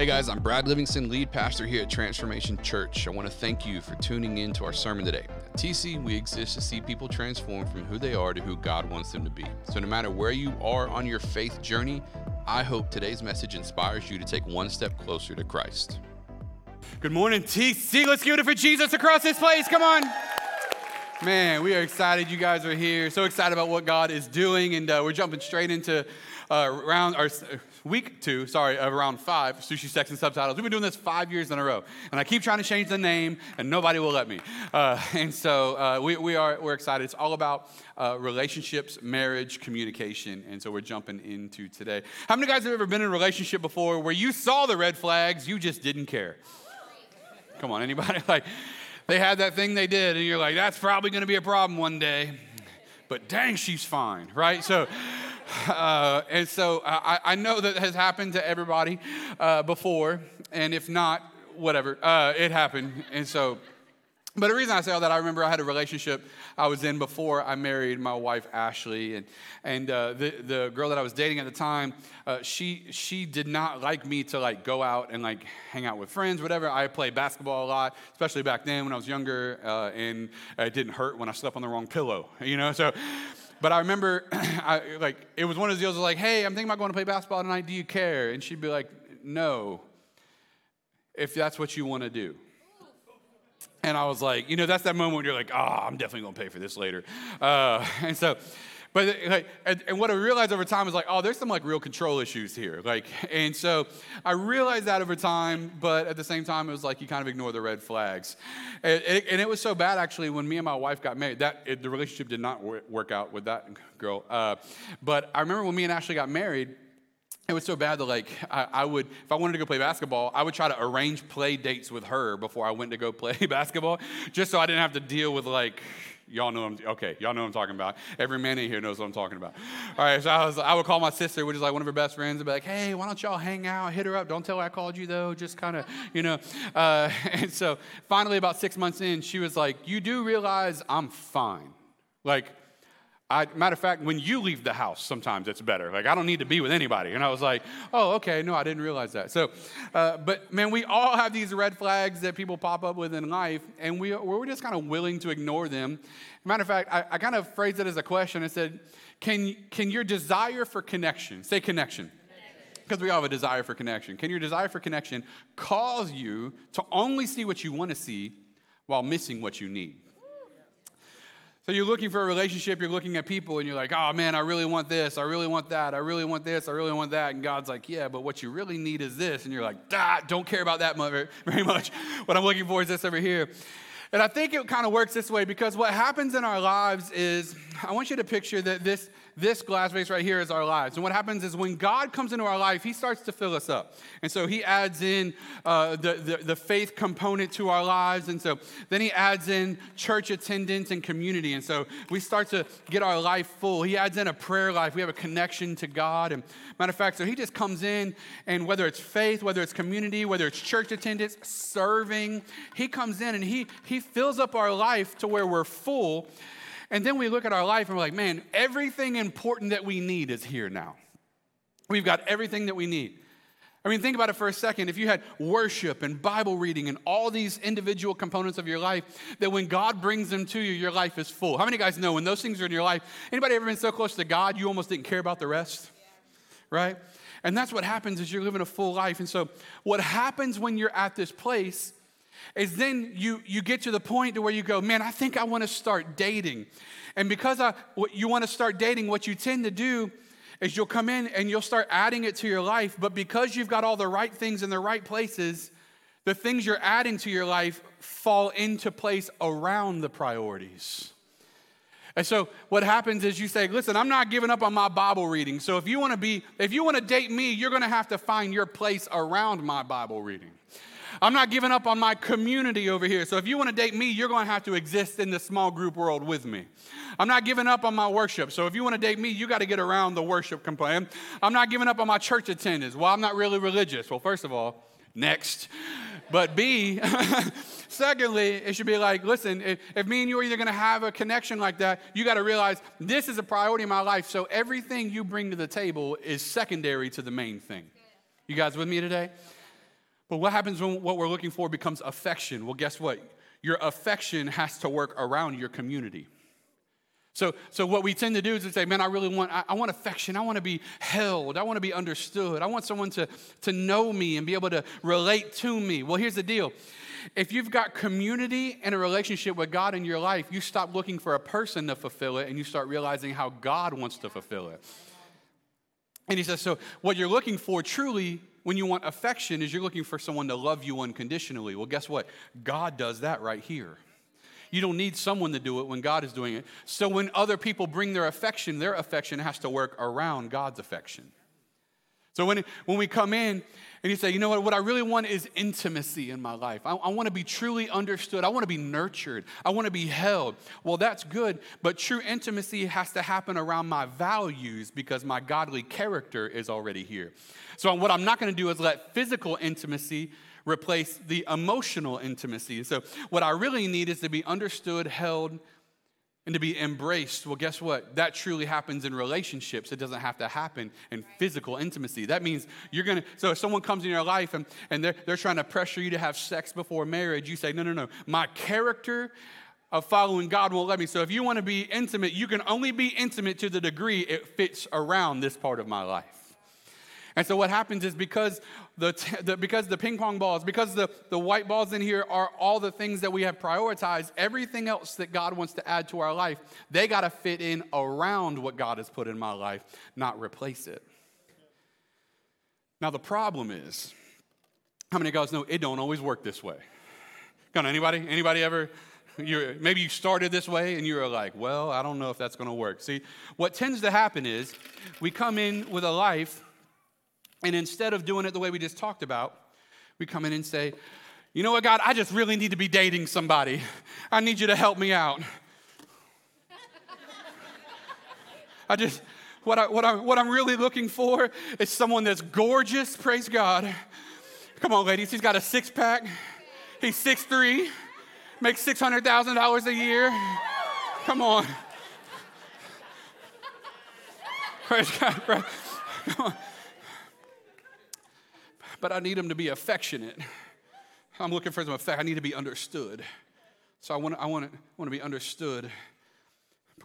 Hey guys, I'm Brad Livingston, lead pastor here at Transformation Church. I want to thank you for tuning in to our sermon today. At TC, we exist to see people transform from who they are to who God wants them to be. So, no matter where you are on your faith journey, I hope today's message inspires you to take one step closer to Christ. Good morning, TC. Let's give it for Jesus across this place. Come on. Man, we are excited you guys are here. So excited about what God is doing. And uh, we're jumping straight into uh, round, our week two, sorry, of round five, Sushi Sex and Subtitles. We've been doing this five years in a row. And I keep trying to change the name, and nobody will let me. Uh, and so uh, we, we are, we're excited. It's all about uh, relationships, marriage, communication. And so we're jumping into today. How many guys have ever been in a relationship before where you saw the red flags, you just didn't care? Come on, anybody? like, they had that thing they did, and you're like, that's probably going to be a problem one day. But dang, she's fine, right? So, uh, and so I, I, know that has happened to everybody uh, before, and if not, whatever, uh, it happened. And so but the reason I say all that, I remember I had a relationship I was in before I married my wife Ashley, and and uh, the the girl that I was dating at the time, uh, she she did not like me to like go out and like hang out with friends, whatever. I played basketball a lot, especially back then when I was younger, uh, and it didn't hurt when I slept on the wrong pillow, you know. So, but I remember, I, like it was one of those deals. Like, hey, I'm thinking about going to play basketball tonight. Do you care? And she'd be like, no. If that's what you want to do. And I was like, you know, that's that moment when you're like, oh, I'm definitely gonna pay for this later. Uh, and so, but like, and, and, what I realized over time is like, oh, there's some like real control issues here. Like, and so I realized that over time, but at the same time, it was like you kind of ignore the red flags. And, and it was so bad actually when me and my wife got married. That it, the relationship did not work out with that girl. Uh, but I remember when me and Ashley got married it was so bad that like I, I, would if i wanted to go play basketball i would try to arrange play dates with her before i went to go play basketball just so i didn't have to deal with like y'all know I'm, okay y'all know i'm talking about. Every man in here knows what i'm talking about. All right so i was i would call my sister which is like one of her best friends and be like hey why don't y'all hang out? Hit her up. Don't tell her i called you though. Just kind of you know. Uh, and so finally about six months in she was like you do realize i'm fine. Like I, matter of fact, when you leave the house, sometimes it's better. Like, I don't need to be with anybody. And I was like, oh, okay, no, I didn't realize that. So, uh, but man, we all have these red flags that people pop up with in life, and we, we're just kind of willing to ignore them. Matter of fact, I, I kind of phrased it as a question. I said, can, can your desire for connection, say connection, because we all have a desire for connection, can your desire for connection cause you to only see what you want to see while missing what you need? So you're looking for a relationship, you're looking at people, and you're like, oh man, I really want this, I really want that, I really want this, I really want that. And God's like, yeah, but what you really need is this. And you're like, ah, don't care about that very much. What I'm looking for is this over here. And I think it kind of works this way because what happens in our lives is I want you to picture that this, this glass vase right here is our lives. And what happens is when God comes into our life, He starts to fill us up. And so He adds in uh, the, the, the, faith component to our lives. And so then He adds in church attendance and community. And so we start to get our life full. He adds in a prayer life. We have a connection to God. And matter of fact, so He just comes in, and whether it's faith, whether it's community, whether it's church attendance, serving, He comes in and He, he fills up our life to where we're full. And then we look at our life and we're like, man, everything important that we need is here now. We've got everything that we need. I mean, think about it for a second. If you had worship and Bible reading and all these individual components of your life, that when God brings them to you, your life is full. How many guys know when those things are in your life? Anybody ever been so close to God you almost didn't care about the rest? Right? And that's what happens is you're living a full life. And so, what happens when you're at this place is then you, you get to the point to where you go, man, I think I want to start dating. And because I, you want to start dating, what you tend to do is you'll come in and you'll start adding it to your life. But because you've got all the right things in the right places, the things you're adding to your life fall into place around the priorities. And so what happens is you say, listen, I'm not giving up on my Bible reading. So if you want to be, if you want to date me, you're going to have to find your place around my Bible reading. I'm not giving up on my community over here. So if you want to date me, you're going to have to exist in the small group world with me. I'm not giving up on my worship. So if you want to date me, you got to get around the worship component. I'm not giving up on my church attendance. Well, I'm not really religious. Well, first of all, next. But B, secondly, it should be like, listen, if, if me and you are either going to have a connection like that, you got to realize this is a priority in my life. So everything you bring to the table is secondary to the main thing. You guys with me today? But what happens when what we're looking for becomes affection? Well, guess what? Your affection has to work around your community. So, so what we tend to do is to say, man, I really want, I, I, want affection. I want to be held. I want to be understood. I want someone to, to know me and be able to relate to me. Well, here's the deal. If you've got community and a relationship with God in your life, you stop looking for a person to fulfill it and you start realizing how God wants to fulfill it. And he says, so what you're looking for truly when you want affection is you're looking for someone to love you unconditionally. Well, guess what? God does that right here. You don't need someone to do it when God is doing it. So when other people bring their affection, their affection has to work around God's affection. So when, when we come in and you say, you know what, what I really want is intimacy in my life. I, I want to be truly understood. I want to be nurtured. I want to be held. Well, that's good, but true intimacy has to happen around my values because my godly character is already here. So what I'm not going to do is let physical intimacy replace the emotional intimacy. So, what I really need is to be understood, held, and to be embraced. Well, guess what? That truly happens in relationships. It doesn't have to happen in physical intimacy. That means you're gonna, so if someone comes in your life and, and they're, they're trying to pressure you to have sex before marriage, you say, no, no, no. My character of following God won't let me. So if you want to be intimate, you can only be intimate to the degree it fits around this part of my life. And so what happens is because the, the, because the ping pong balls, because the, the white balls in here are all the things that we have prioritized, everything else that God wants to add to our life, they got to fit in around what God has put in my life, not replace it. Now the problem is, how many of you guys know it don't always work this way? Come on, anybody? Anybody ever? you maybe you started this way and you were like, well, I don't know if that's going to work. See, what tends to happen is we come in with a life and instead of doing it the way we just talked about, we come in and say, You know what, God, I just really need to be dating somebody. I need you to help me out. I just, what, I, what, I, what I'm really looking for is someone that's gorgeous, praise God. Come on, ladies, he's got a six pack, he's six three, makes $600,000 a year. Come on. Praise God. Praise. Come on but I need them to be affectionate. I'm looking for some affect. I need to be understood. So I want, I want, want to be understood.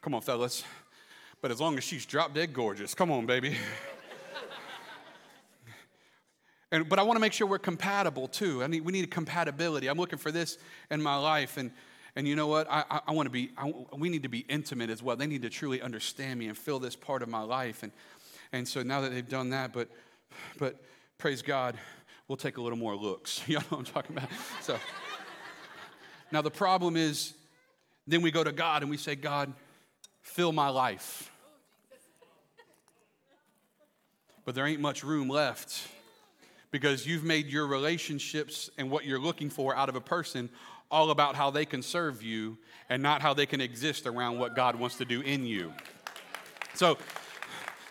Come on, fellas. But as long as she's drop dead gorgeous, come on, baby. and, but I want to make sure we're compatible too. I need, we need compatibility. I'm looking for this in my life. And, and you know what? I, I, I want to be, I, we need to be intimate as well. They need to truly understand me and feel this part of my life. And, and so now that they've done that, but, but praise God, we'll take a little more looks. You know what I'm talking about? So now the problem is then we go to God and we say, God, fill my life. But there ain't much room left because you've made your relationships and what you're looking for out of a person all about how they can serve you and not how they can exist around what God wants to do in you. So,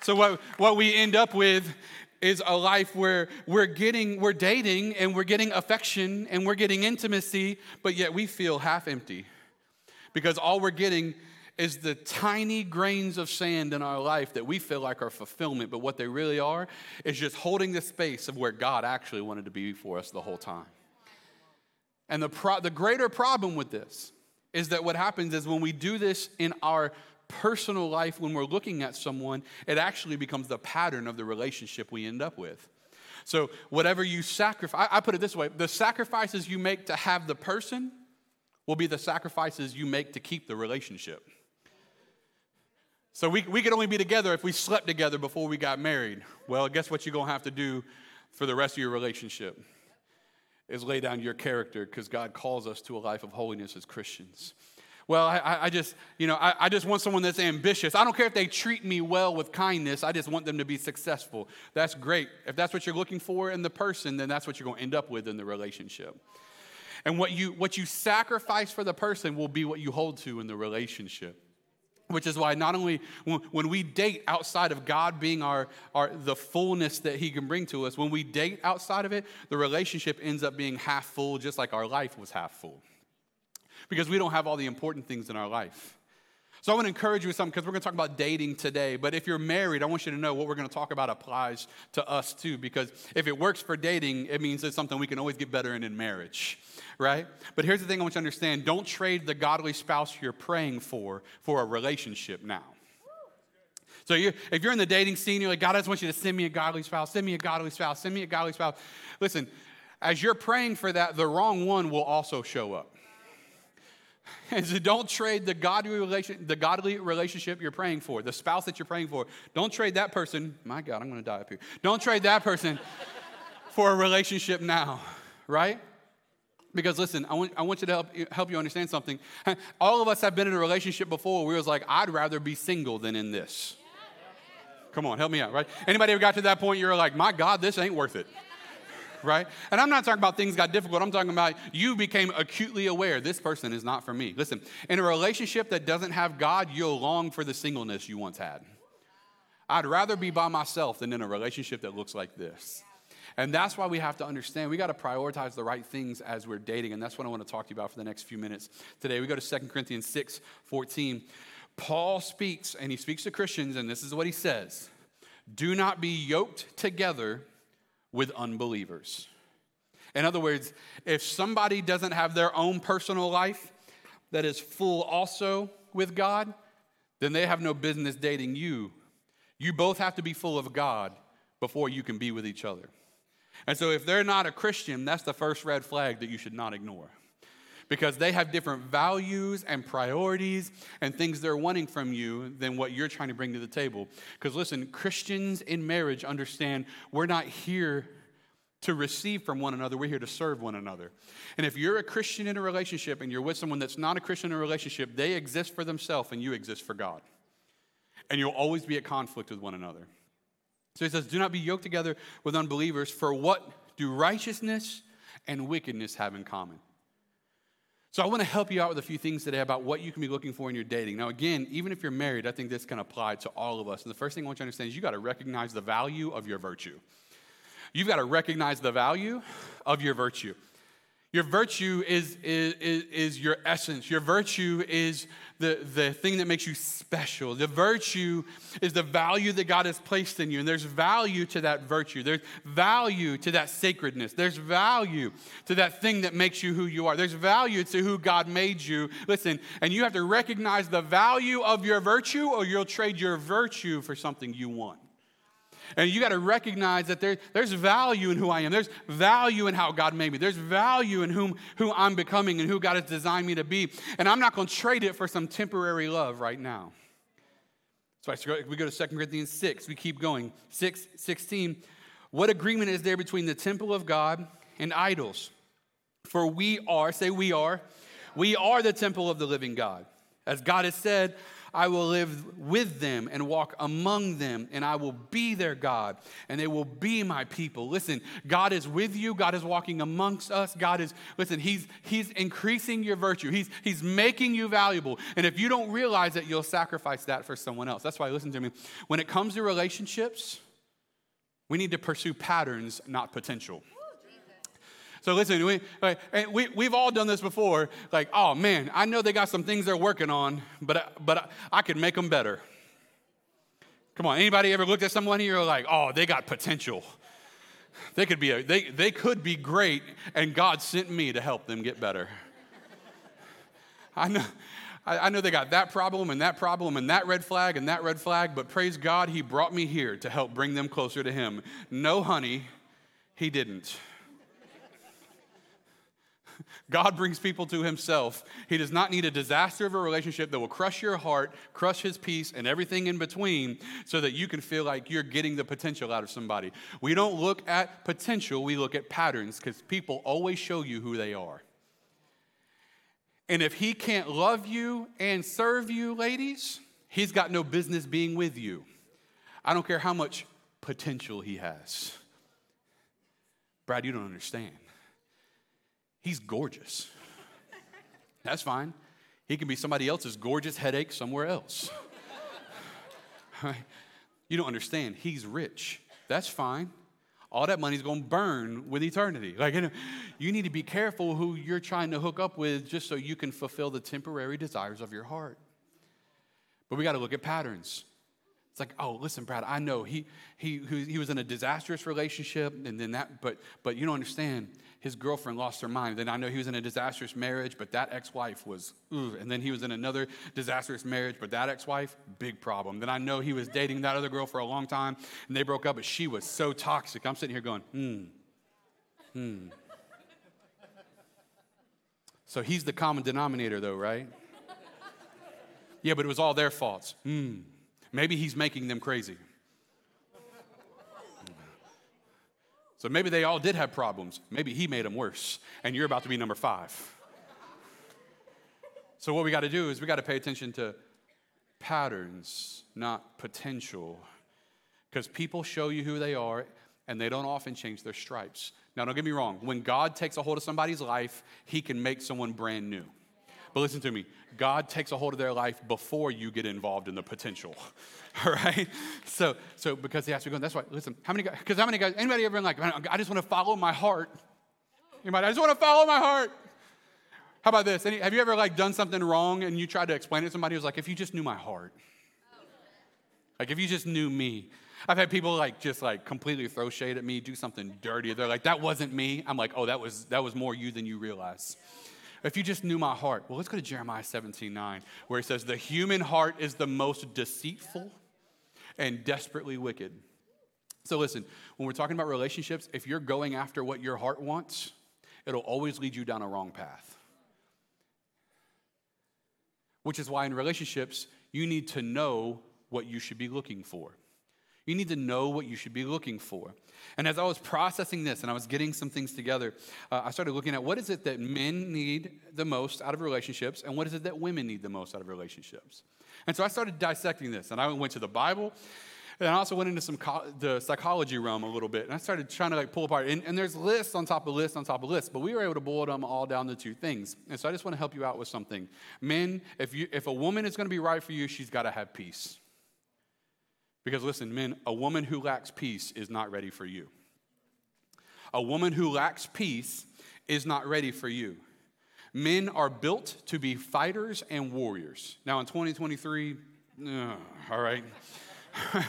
so what, what we end up with is a life where we're getting, we're dating and we're getting affection and we're getting intimacy, but yet we feel half empty because all we're getting is the tiny grains of sand in our life that we feel like are fulfillment, but what they really are is just holding the space of where God actually wanted to be for us the whole time. And the, pro- the greater problem with this is that what happens is when we do this in our personal life, when we're looking at someone, it actually becomes the pattern of the relationship we end up with. So, whatever you sacrifice, I, put it this way the sacrifices you make to have the person will be the sacrifices you make to keep the relationship. So, we, we could only be together if we slept together before we got married. Well, guess what you're going to have to do for the rest of your relationship? Is lay down your character because God calls us to a life of holiness as Christians. Well, I, I just, you know, I, I just want someone that's ambitious. I don't care if they treat me well with kindness. I just want them to be successful. That's great. If that's what you're looking for in the person, then that's what you're going to end up with in the relationship. And what you, what you sacrifice for the person will be what you hold to in the relationship which is why not only when we date outside of god being our, our the fullness that he can bring to us when we date outside of it the relationship ends up being half full just like our life was half full because we don't have all the important things in our life. So I want to encourage you with something because we're going to talk about dating today. But if you're married, I want you to know what we're going to talk about applies to us too. Because if it works for dating, it means it's something we can always get better in in marriage, right? But here's the thing I want you to understand don't trade the godly spouse you're praying for for a relationship now. So you, if you're in the dating scene, you're like, God, I just want you to send me a godly spouse, send me a godly spouse, send me a godly spouse. Listen, as you're praying for that, the wrong one will also show up. And so don't trade the godly, relation, the godly relationship you're praying for, the spouse that you're praying for. Don't trade that person. My God, I'm going to die up here. Don't trade that person for a relationship now, right? Because listen, I want, I want you to help, help you understand something. All of us have been in a relationship before where it was like, I'd rather be single than in this. Come on, help me out, right? Anybody ever got to that point you're like, my God, this ain't worth it right? And I'm not talking about things got difficult. I'm talking about you became acutely aware this person is not for me. Listen, in a relationship that doesn't have God, you'll long for the singleness you once had. I'd rather be by myself than in a relationship that looks like this. And that's why we have to understand we got to prioritize the right things as we're dating. And that's what I want to talk to you about for the next few minutes today. We go to 2 Corinthians 6 14. Paul speaks, and he speaks to Christians, and this is what he says Do not be yoked together with unbelievers. In other words, if somebody doesn't have their own personal life that is full also with God, then they have no business dating you. You both have to be full of God before you can be with each other. And so, if they're not a Christian, that's the first red flag that you should not ignore. Because they have different values and priorities and things they're wanting from you than what you're trying to bring to the table. Because listen, Christians in marriage understand we're not here to receive from one another. We're here to serve one another. And if you're a Christian in a relationship and you're with someone that's not a Christian in a relationship, they exist for themselves and you exist for God. And you'll always be at conflict with one another. So he says, Do not be yoked together with unbelievers, for what do righteousness and wickedness have in common? So I want to help you out with a few things today about what you can be looking for in your dating. Now, again, even if you're married, I think this can apply to all of us. And the first thing I want you to understand is you got to recognize the value of your virtue. You've got to recognize the value of your virtue. Your virtue is, is, is, your essence. Your virtue is the, the thing that makes you special. The virtue is the value that God has placed in you. And there's value to that virtue. There's value to that sacredness. There's value to that thing that makes you who you are. There's value to who God made you. Listen, and you have to recognize the value of your virtue, or you'll trade your virtue for something you want. And you got to recognize that there, there's value in who I am. There's value in how God made me. There's value in whom, who I'm becoming and who God has designed me to be. And I'm not going to trade it for some temporary love right now. So we go to 2 Corinthians 6. We keep going. 6, 16. What agreement is there between the temple of God and idols? For we are, say we are, we are the temple of the living God. As God has said, I will live with them and walk among them, and I will be their God, and they will be my people. Listen, God is with you. God is walking amongst us. God is, listen, He's, he's increasing your virtue. He's, he's making you valuable. And if you don't realize it, you'll sacrifice that for someone else. That's why, listen to me. When it comes to relationships, we need to pursue patterns, not potential. So listen, we, we, we've all done this before. Like, oh man, I know they got some things they're working on, but, but I could make them better. Come on, anybody ever looked at someone here like, oh, they got potential. They could be, a, they, they could be great, and God sent me to help them get better. I know, I know they got that problem and that problem and that red flag and that red flag, but praise God, He brought me here to help bring them closer to Him. No, honey, He didn't. God brings people to himself. He does not need a disaster of a relationship that will crush your heart, crush his peace, and everything in between so that you can feel like you're getting the potential out of somebody. We don't look at potential, we look at patterns because people always show you who they are. And if he can't love you and serve you, ladies, he's got no business being with you. I don't care how much potential he has. Brad, you don't understand. He's gorgeous. That's fine. He can be somebody else's gorgeous headache somewhere else. you don't understand. He's rich. That's fine. All that money's going to burn with eternity. Like, you, know, you need to be careful who you're trying to hook up with just so you can fulfill the temporary desires of your heart. But we got to look at patterns. It's like, oh, listen, Brad, I know he, he, he was in a disastrous relationship, and then that, but, but you don't understand. His girlfriend lost her mind. Then I know he was in a disastrous marriage, but that ex wife was, ooh. And then he was in another disastrous marriage, but that ex wife, big problem. Then I know he was dating that other girl for a long time, and they broke up, but she was so toxic. I'm sitting here going, hmm, hmm. So he's the common denominator, though, right? Yeah, but it was all their faults. Hmm. Maybe he's making them crazy. So maybe they all did have problems. Maybe he made them worse, and you're about to be number five. So, what we got to do is we got to pay attention to patterns, not potential. Because people show you who they are, and they don't often change their stripes. Now, don't get me wrong, when God takes a hold of somebody's life, he can make someone brand new. But listen to me God takes a hold of their life before you get involved in the potential. All right? So, so because he has to go, that's why, listen, how many guys, because how many guys, anybody ever been like, I just want to follow my heart? Anybody, I just want to follow my heart. How about this? Any, have you ever like done something wrong and you tried to explain it to somebody who's like, if you just knew my heart? Like if you just knew me. I've had people like just like completely throw shade at me, do something dirty. They're like, that wasn't me. I'm like, oh, that was that was more you than you realize. If you just knew my heart, well, let's go to Jeremiah 17 9, where it says, The human heart is the most deceitful and desperately wicked. So, listen, when we're talking about relationships, if you're going after what your heart wants, it'll always lead you down a wrong path. Which is why in relationships, you need to know what you should be looking for. You need to know what you should be looking for. And as I was processing this and I was getting some things together, uh, I started looking at what is it that men need the most out of relationships and what is it that women need the most out of relationships. And so I started dissecting this and I went to the Bible and I also went into some co- the psychology realm a little bit and I started trying to like pull apart. And, and there's lists on top of lists on top of lists, but we were able to boil them all down to two things. And so I just want to help you out with something. Men, if, you, if a woman is going to be right for you, she's got to have peace. Because listen, men, a woman who lacks peace is not ready for you. A woman who lacks peace is not ready for you. Men are built to be fighters and warriors. Now, in 2023, uh, all right,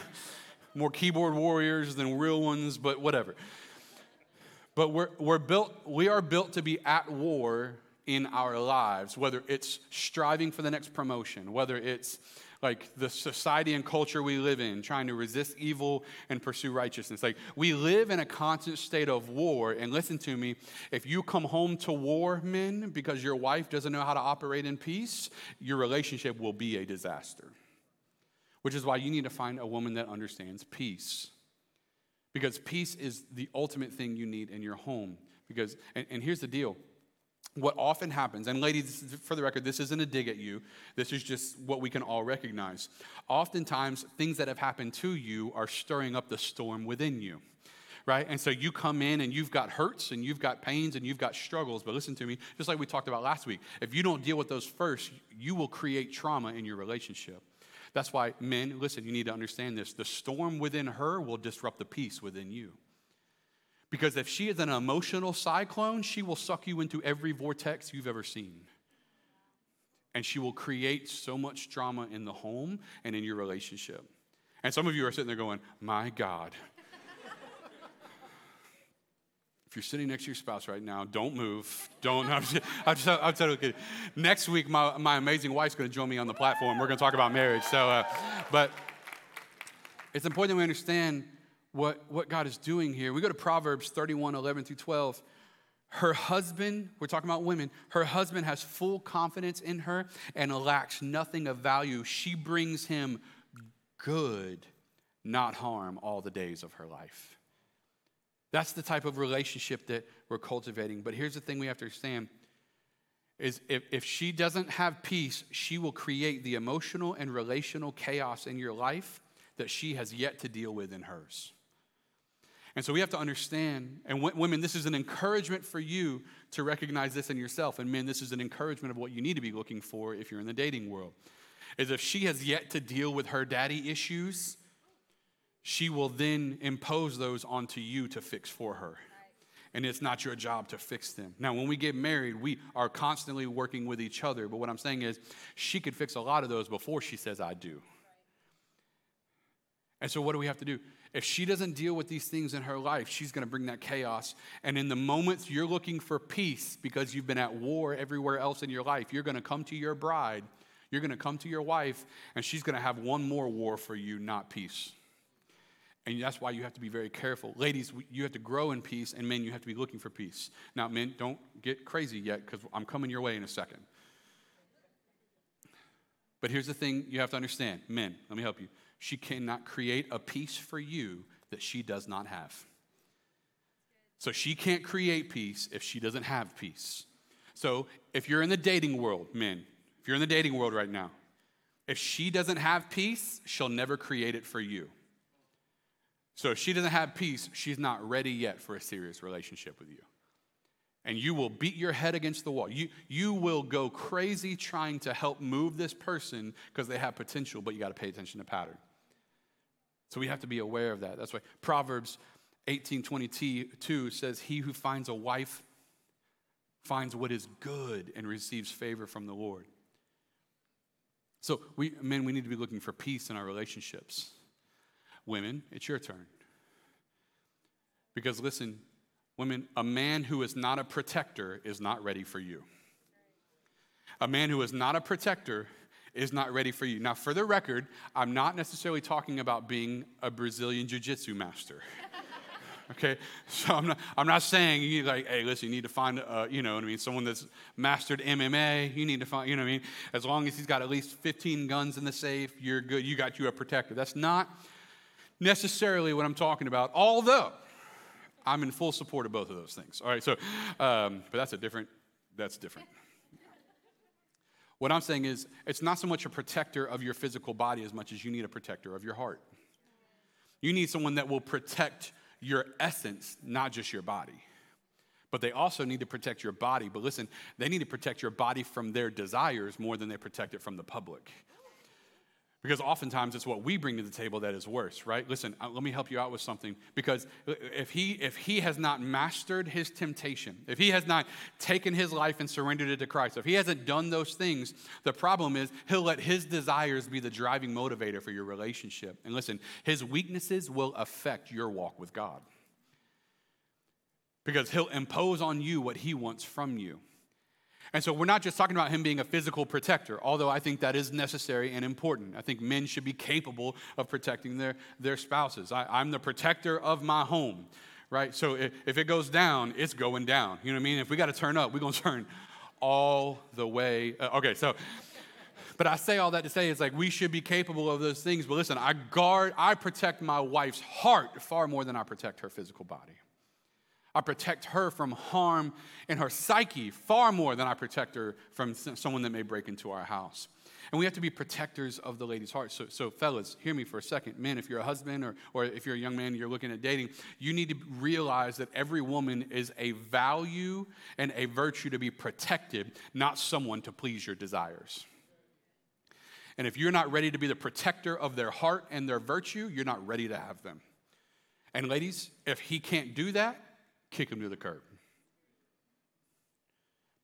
more keyboard warriors than real ones, but whatever. But we're, we're built, we are built to be at war in our lives, whether it's striving for the next promotion, whether it's like the society and culture we live in, trying to resist evil and pursue righteousness. Like we live in a constant state of war. And listen to me, if you come home to war, men, because your wife doesn't know how to operate in peace, your relationship will be a disaster. Which is why you need to find a woman that understands peace. Because peace is the ultimate thing you need in your home. Because, and, and here's the deal what often happens, and ladies, for the record, this isn't a dig at you, this is just what we can all recognize. Oftentimes, things that have happened to you are stirring up the storm within you. Right? And so you come in and you've got hurts and you've got pains and you've got struggles. But listen to me, just like we talked about last week, if you don't deal with those first, you will create trauma in your relationship. That's why, men, listen, you need to understand this. The storm within her will disrupt the peace within you. Because if she is an emotional cyclone, she will suck you into every vortex you've ever seen. And she will create so much drama in the home and in your relationship. And some of you are sitting there going, My God. if you're sitting next to your spouse right now, don't move. Don't. I'm just, I'm just, I'm totally kidding. Next week, my, my amazing wife's going to join me on the platform. We're going to talk about marriage. So, uh, but it's important that we understand what, what God is doing here. We go to Proverbs 31 11 through 12. Her husband, we're talking about women, her husband has full confidence in her and lacks nothing of value. She brings him good, not harm, all the days of her life. That's the type of relationship that we're cultivating. But here's the thing we have to understand is if, if she doesn't have peace, she will create the emotional and relational chaos in your life that she has yet to deal with in hers. And so we have to understand, and women, this is an encouragement for you to recognize this in yourself. And men, this is an encouragement of what you need to be looking for if you're in the dating world. Is if she has yet to deal with her daddy issues, she will then impose those onto you to fix for her. and it's not your job to fix them. Now, when we get married, we are constantly working with each other. But what I'm saying is, she could fix a lot of those before she says, I do. And so, what do we have to do? If she doesn't deal with these things in her life, she's going to bring that chaos. And in the moments you're looking for peace because you've been at war everywhere else in your life, you're going to come to your bride, you're going to come to your wife, and she's going to have one more war for you, not peace. And that's why you have to be very careful. Ladies, you have to grow in peace, and men, you have to be looking for peace. Now, men, don't get crazy yet because I'm coming your way in a second. But here's the thing you have to understand men, let me help you. She cannot create a peace for you that she does not have. So she can't create peace if she doesn't have peace. So if you're in the dating world, men, if you're in the dating world right now, if she doesn't have peace, she'll never create it for you. So if she doesn't have peace, she's not ready yet for a serious relationship with you. And you will beat your head against the wall. You, you will go crazy trying to help move this person because they have potential, but you got to pay attention to pattern. So we have to be aware of that. That's why Proverbs 18:22 says, "He who finds a wife finds what is good and receives favor from the Lord." So we men, we need to be looking for peace in our relationships. Women, it's your turn. Because listen, women, a man who is not a protector is not ready for you. A man who is not a protector is not ready for you. Now, for the record, I'm not necessarily talking about being a Brazilian Jiu Jitsu master. okay so i'm not, I'm not saying you like hey listen you need to find uh, you know what i mean someone that's mastered mma you need to find you know what i mean as long as he's got at least 15 guns in the safe you're good you got you a protector that's not necessarily what I'm talking about, although I'm in full support of both of those things. All right, so, um, but that's a different, that's different. What I'm saying is, it's not so much a protector of your physical body as much as you need a protector of your heart. You need someone that will protect your essence, not just your body. But they also need to protect your body. But listen, they need to protect your body from their desires more than they protect it from the public. Because oftentimes it's what we bring to the table that is worse, right? Listen, uh, let me help you out with something. Because if he, if he has not mastered his temptation, if he has not taken his life and surrendered it to Christ, if he hasn't done those things, the problem is he'll let his desires be the driving motivator for your relationship. And listen, his weaknesses will affect your walk with God. Because he'll impose on you what he wants from you. And so we're not just talking about him being a physical protector, although I think that is necessary and important. I think men should be capable of protecting their, their spouses. I, am the protector of my home, right? So if, if, it goes down, it's going down. You know what I mean? If we got to turn up, we're going to turn all the way. Uh, okay, so. But I say all that to say it's like we should be capable of those things. But listen, I guard, I protect my wife's heart far more than I protect her physical body. I protect her from harm in her psyche far more than I protect her from someone that may break into our house. And we have to be protectors of the lady's heart. So, so fellas, hear me for a second. Men, if you're a husband or, or if you're a young man and you're looking at dating, you need to realize that every woman is a value and a virtue to be protected, not someone to please your desires. And if you're not ready to be the protector of their heart and their virtue, you're not ready to have them. And ladies, if he can't do that, kick him to the curb.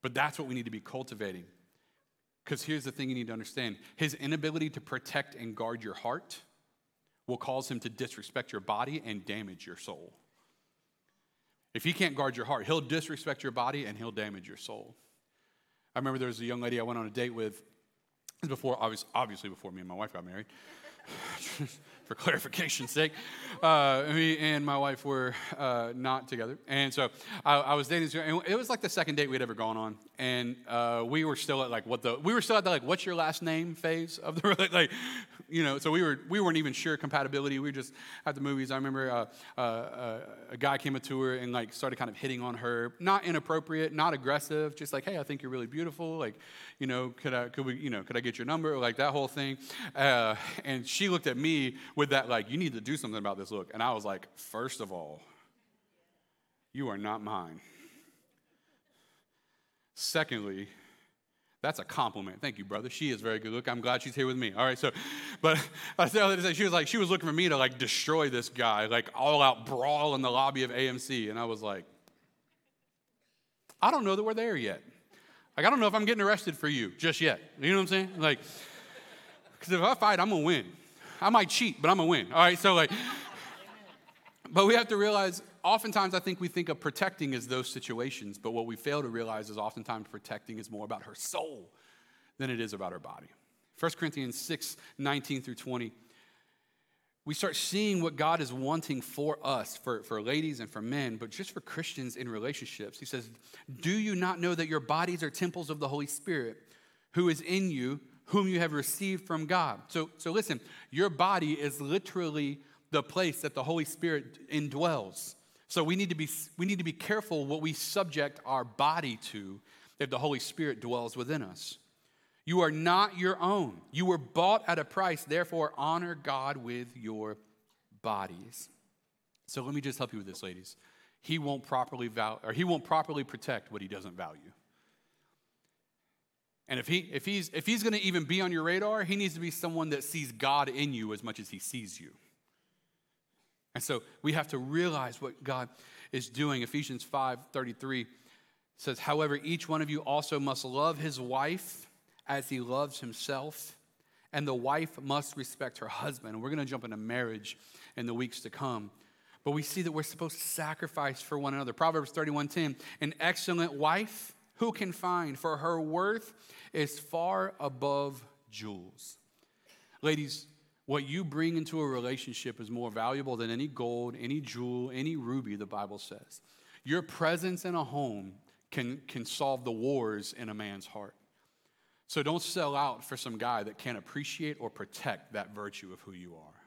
But that's what we need to be cultivating. Because here's the thing you need to understand his inability to protect and guard your heart will cause him to disrespect your body and damage your soul. If he can't guard your heart, he'll disrespect your body and he'll damage your soul. I remember there was a young lady I went on a date with before, obviously before me and my wife got married. for clarification's sake. Uh, me and my wife were uh, not together. And so I, I was dating, and it was like the second date we'd ever gone on. And uh, we were still at like what the, we were still at the like, what's your last name phase of the, like, you know, so we, were, we weren't even sure compatibility. We just at the movies. I remember uh, uh, uh, a guy came up to her and like started kind of hitting on her, not inappropriate, not aggressive, just like, hey, I think you're really beautiful. Like, you know, could I, could we, you know, could I get your number? Like that whole thing. and she looked at me with that, like, you need to do something about this look. And I was like, first of all, you are not mine. Secondly, that's a compliment. Thank you, brother. She is very good look. I'm glad she's here with me. All right, so, but I that to say she was like, she was looking for me to like destroy this guy, like all out brawl in the lobby of AMC. And I was like, I don't know that we're there yet. Like, I don't know if I'm getting arrested for you just yet. You know what I'm saying? Like, because if I fight, I'm gonna win. I might cheat, but I'm gonna win. All right, so like, but we have to realize oftentimes I think we think of protecting as those situations, but what we fail to realize is oftentimes protecting is more about her soul than it is about her body. 1 Corinthians 6 19 through 20 we start seeing what God is wanting for us, for, for ladies and for men, but just for Christians in relationships. He says, Do you not know that your bodies are temples of the Holy Spirit who is in you, whom you have received from God? So, so listen, your body is literally the place that the Holy Spirit indwells. So we need to be, we need to be careful what we subject our body to if the Holy Spirit dwells within us. You are not your own. You were bought at a price. Therefore, honor God with your bodies. So let me just help you with this, ladies. He won't properly value, or he won't properly protect what he doesn't value. And if he if he's if he's going to even be on your radar, he needs to be someone that sees God in you as much as he sees you. And so we have to realize what God is doing. Ephesians 5:33 says, "However, each one of you also must love his wife as he loves himself, and the wife must respect her husband. And we're going to jump into marriage in the weeks to come. But we see that we're supposed to sacrifice for one another. Proverbs 31:10, an excellent wife who can find for her worth is far above jewels. Ladies, what you bring into a relationship is more valuable than any gold, any jewel, any ruby, the Bible says. Your presence in a home can, can solve the wars in a man's heart. So don't sell out for some guy that can't appreciate or protect that virtue of who you are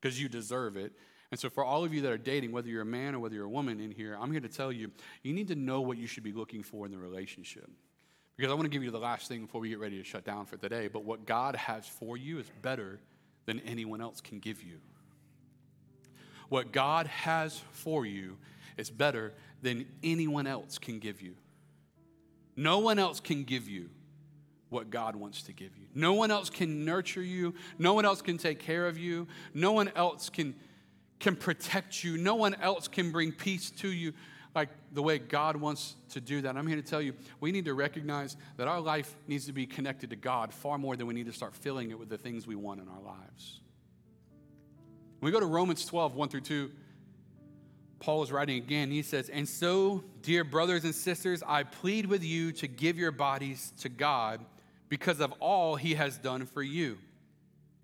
because you deserve it. And so, for all of you that are dating, whether you're a man or whether you're a woman in here, I'm here to tell you you need to know what you should be looking for in the relationship. Because I want to give you the last thing before we get ready to shut down for today. But what God has for you is better than anyone else can give you. What God has for you is better than anyone else can give you. No one else can give you what God wants to give you. No one else can nurture you. No one else can take care of you. No one else can, can protect you. No one else can bring peace to you like the way God wants to do that. I'm here to tell you, we need to recognize that our life needs to be connected to God far more than we need to start filling it with the things we want in our lives. When we go to Romans 12, 1 through 2, Paul is writing again. He says, And so, dear brothers and sisters, I plead with you to give your bodies to God because of all he has done for you.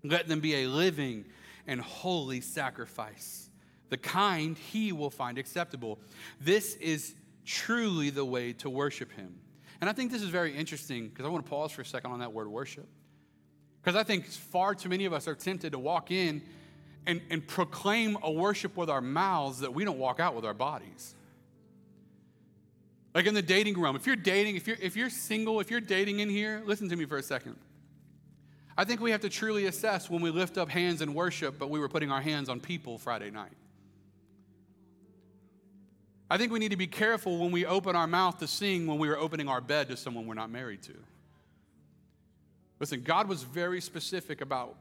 Let them be a living and holy sacrifice, the kind he will find acceptable. This is truly the way to worship him. And I think this is very interesting because I want to pause for a second on that word worship. Because I think far too many of us are tempted to walk in and, and proclaim a worship with our mouths that we don't walk out with our bodies. Like in the dating realm, if you're dating, if you're, if you're single, if you're dating in here, listen to me for a second. I think we have to truly assess when we lift up hands in worship, but we were putting our hands on people Friday night. I think we need to be careful when we open our mouth to sing when we were opening our bed to someone we're not married to. Listen, God was very specific about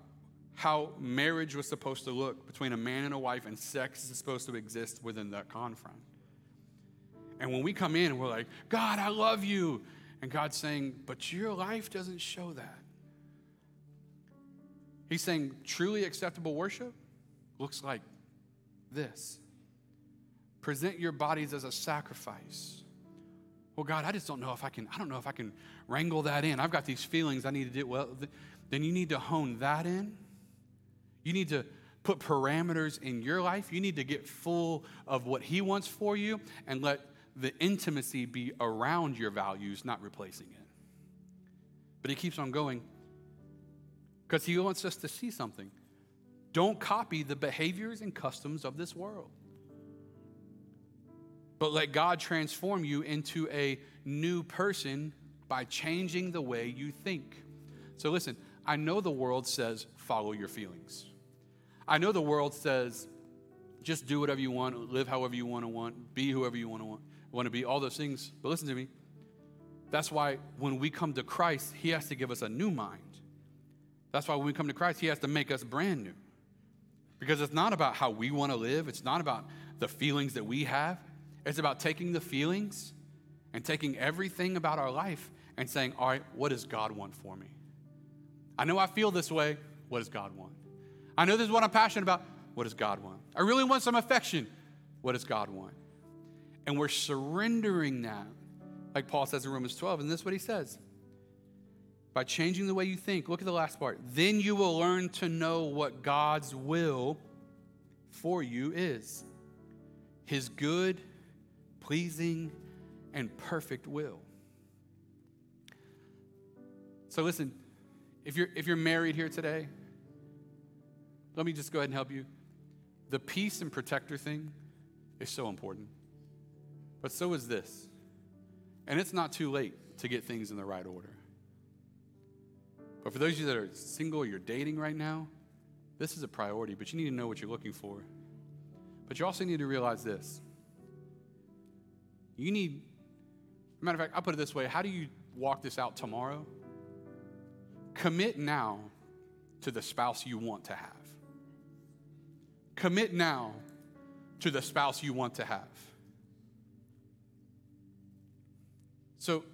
how marriage was supposed to look between a man and a wife, and sex is supposed to exist within that confines. And when we come in and we're like, God, I love you. And God's saying, but your life doesn't show that. He's saying, truly acceptable worship looks like this present your bodies as a sacrifice. Well, God, I just don't know if I can, I don't know if I can wrangle that in. I've got these feelings I need to do. Well, then you need to hone that in. You need to put parameters in your life. You need to get full of what He wants for you and let the intimacy be around your values, not replacing it. But he keeps on going because he wants us to see something. Don't copy the behaviors and customs of this world, but let God transform you into a new person by changing the way you think. So, listen, I know the world says follow your feelings. I know the world says just do whatever you want, live however you want to want, be whoever you want to want want to be, all those things. But listen to me. That's why when we come to Christ, He has to give us a new mind. That's why when we come to Christ, He has to make us brand new. Because it's not about how we want to live, it's not about the feelings that we have. It's about taking the feelings and taking everything about our life and saying, All right, what does God want for me? I know I feel this way. What does God want? I know this is what I'm passionate about. What does God want? I really want some affection. What does God want? And we're surrendering that, like Paul says in Romans 12, and this is what he says. By changing the way you think, look at the last part. Then you will learn to know what God's will for you is his good, pleasing, and perfect will. So listen, if you're if you're married here today, let me just go ahead and help you. The peace and protector thing is so important. But so is this. And it's not too late to get things in the right order. But for those of you that are single, you're dating right now, this is a priority, but you need to know what you're looking for. But you also need to realize this. You need, matter of fact, I'll put it this way how do you walk this out tomorrow? Commit now to the spouse you want to have. Commit now to the spouse you want to have. So,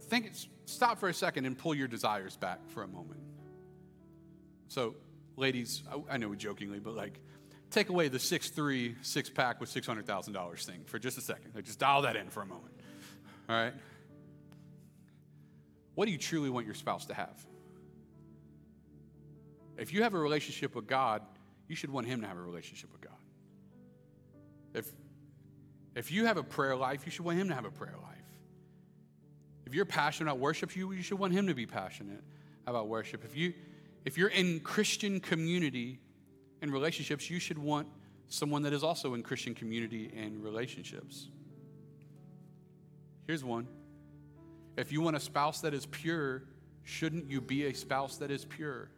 think, stop for a second and pull your desires back for a moment. So, ladies, I, know we jokingly, but like, take away the six three six pack with $600,000 thing for just a second. Like, just dial that in for a moment. All right? What do you truly want your spouse to have? If you have a relationship with God, you should want him to have a relationship with God. If, if you have a prayer life, you should want him to have a prayer life. If you're passionate about worship, you, you should want him to be passionate about worship. If, you, if you're in Christian community and relationships, you should want someone that is also in Christian community and relationships. Here's one. If you want a spouse that is pure, shouldn't you be a spouse that is pure?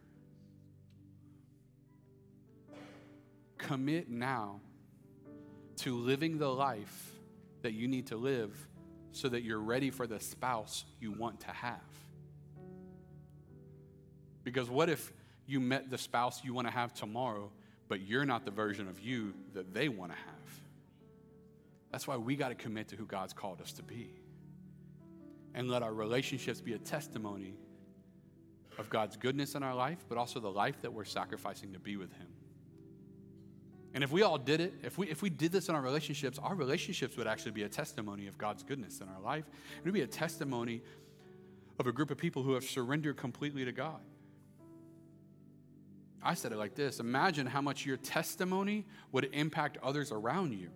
Commit now to living the life that you need to live so that you're ready for the spouse you want to have. Because what if you met the spouse you want to have tomorrow, but you're not the version of you that they want to have? That's why we got to commit to who God's called us to be. And let our relationships be a testimony of God's goodness in our life, but also the life that we're sacrificing to be with Him. And if we all did it, if we, if we did this in our relationships, our relationships would actually be a testimony of God's goodness in our life. It would be a testimony of a group of people who have surrendered completely to God. I said it like this Imagine how much your testimony would impact others around you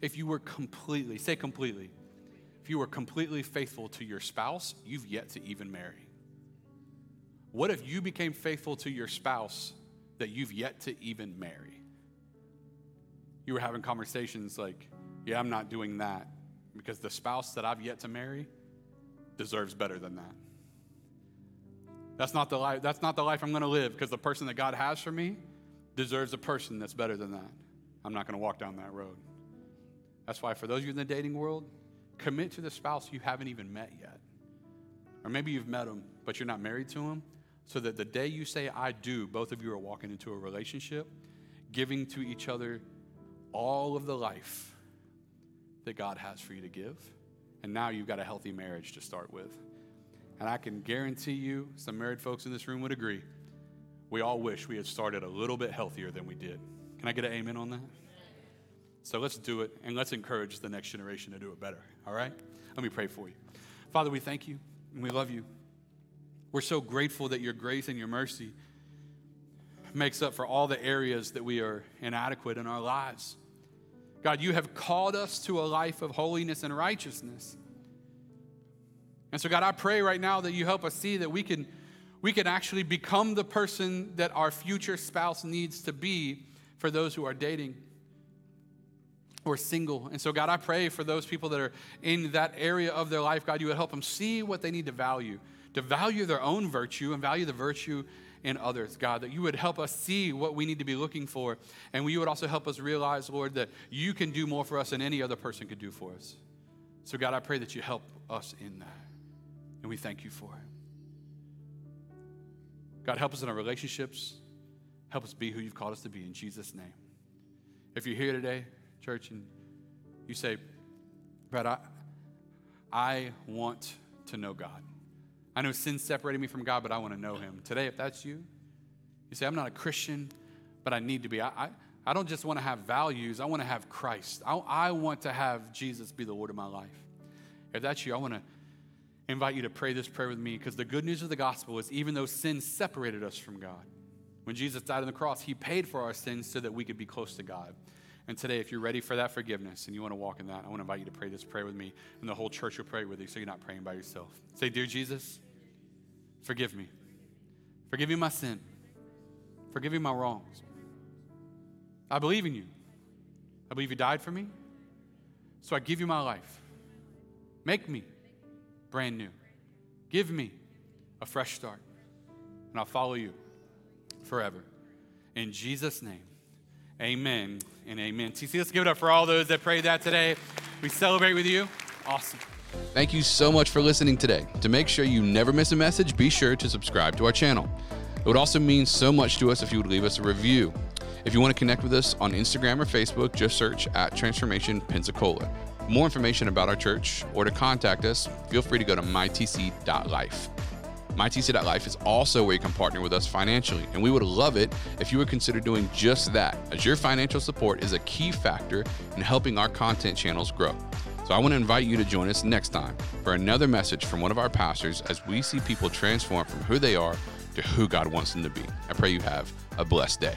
if you were completely, say completely, if you were completely faithful to your spouse you've yet to even marry. What if you became faithful to your spouse that you've yet to even marry? You were having conversations like, yeah, I'm not doing that because the spouse that I've yet to marry deserves better than that. That's not the life, that's not the life I'm going to live because the person that God has for me deserves a person that's better than that. I'm not going to walk down that road. That's why, for those of you in the dating world, commit to the spouse you haven't even met yet. Or maybe you've met them, but you're not married to them, so that the day you say, I do, both of you are walking into a relationship, giving to each other all of the life that God has for you to give. And now you've got a healthy marriage to start with. And I can guarantee you, some married folks in this room would agree, we all wish we had started a little bit healthier than we did. Can I get an amen on that? So let's do it and let's encourage the next generation to do it better, all right? Let me pray for you. Father, we thank you and we love you. We're so grateful that your grace and your mercy makes up for all the areas that we are inadequate in our lives. God, you have called us to a life of holiness and righteousness. And so, God, I pray right now that you help us see that we can, we can actually become the person that our future spouse needs to be for those who are dating or single. And so, God, I pray for those people that are in that area of their life, God, you would help them see what they need to value, to value their own virtue and value the virtue in others, God, that you would help us see what we need to be looking for. And you would also help us realize, Lord, that you can do more for us than any other person could do for us. So, God, I pray that you help us in that. And we thank you for it. God, help us in our relationships. Help us be who you've called us to be in Jesus' name. If you're here today, church, and you say, Brad, I, I want to know God. I know sin separated me from God, but I want to know Him. Today, if that's you, you say, I'm not a Christian, but I need to be. I, I, I don't just want to have values, I want to have Christ. I, I want to have Jesus be the Lord of my life. If that's you, I want to invite you to pray this prayer with me because the good news of the gospel is even though sin separated us from God, when Jesus died on the cross, He paid for our sins so that we could be close to God. And today, if you're ready for that forgiveness and you want to walk in that, I want to invite you to pray this prayer with me, and the whole church will pray with you so you're not praying by yourself. Say, Dear Jesus, forgive me. Forgive me my sin. Forgive me my wrongs. I believe in you. I believe you died for me. So I give you my life. Make me brand new. Give me a fresh start. And I'll follow you forever. In Jesus' name. Amen and amen. TC, let's give it up for all those that prayed that today. We celebrate with you. Awesome. Thank you so much for listening today. To make sure you never miss a message, be sure to subscribe to our channel. It would also mean so much to us if you would leave us a review. If you want to connect with us on Instagram or Facebook, just search at Transformation Pensacola. more information about our church or to contact us, feel free to go to mytc.life. MyTC.life is also where you can partner with us financially, and we would love it if you would consider doing just that, as your financial support is a key factor in helping our content channels grow. So I want to invite you to join us next time for another message from one of our pastors as we see people transform from who they are to who God wants them to be. I pray you have a blessed day.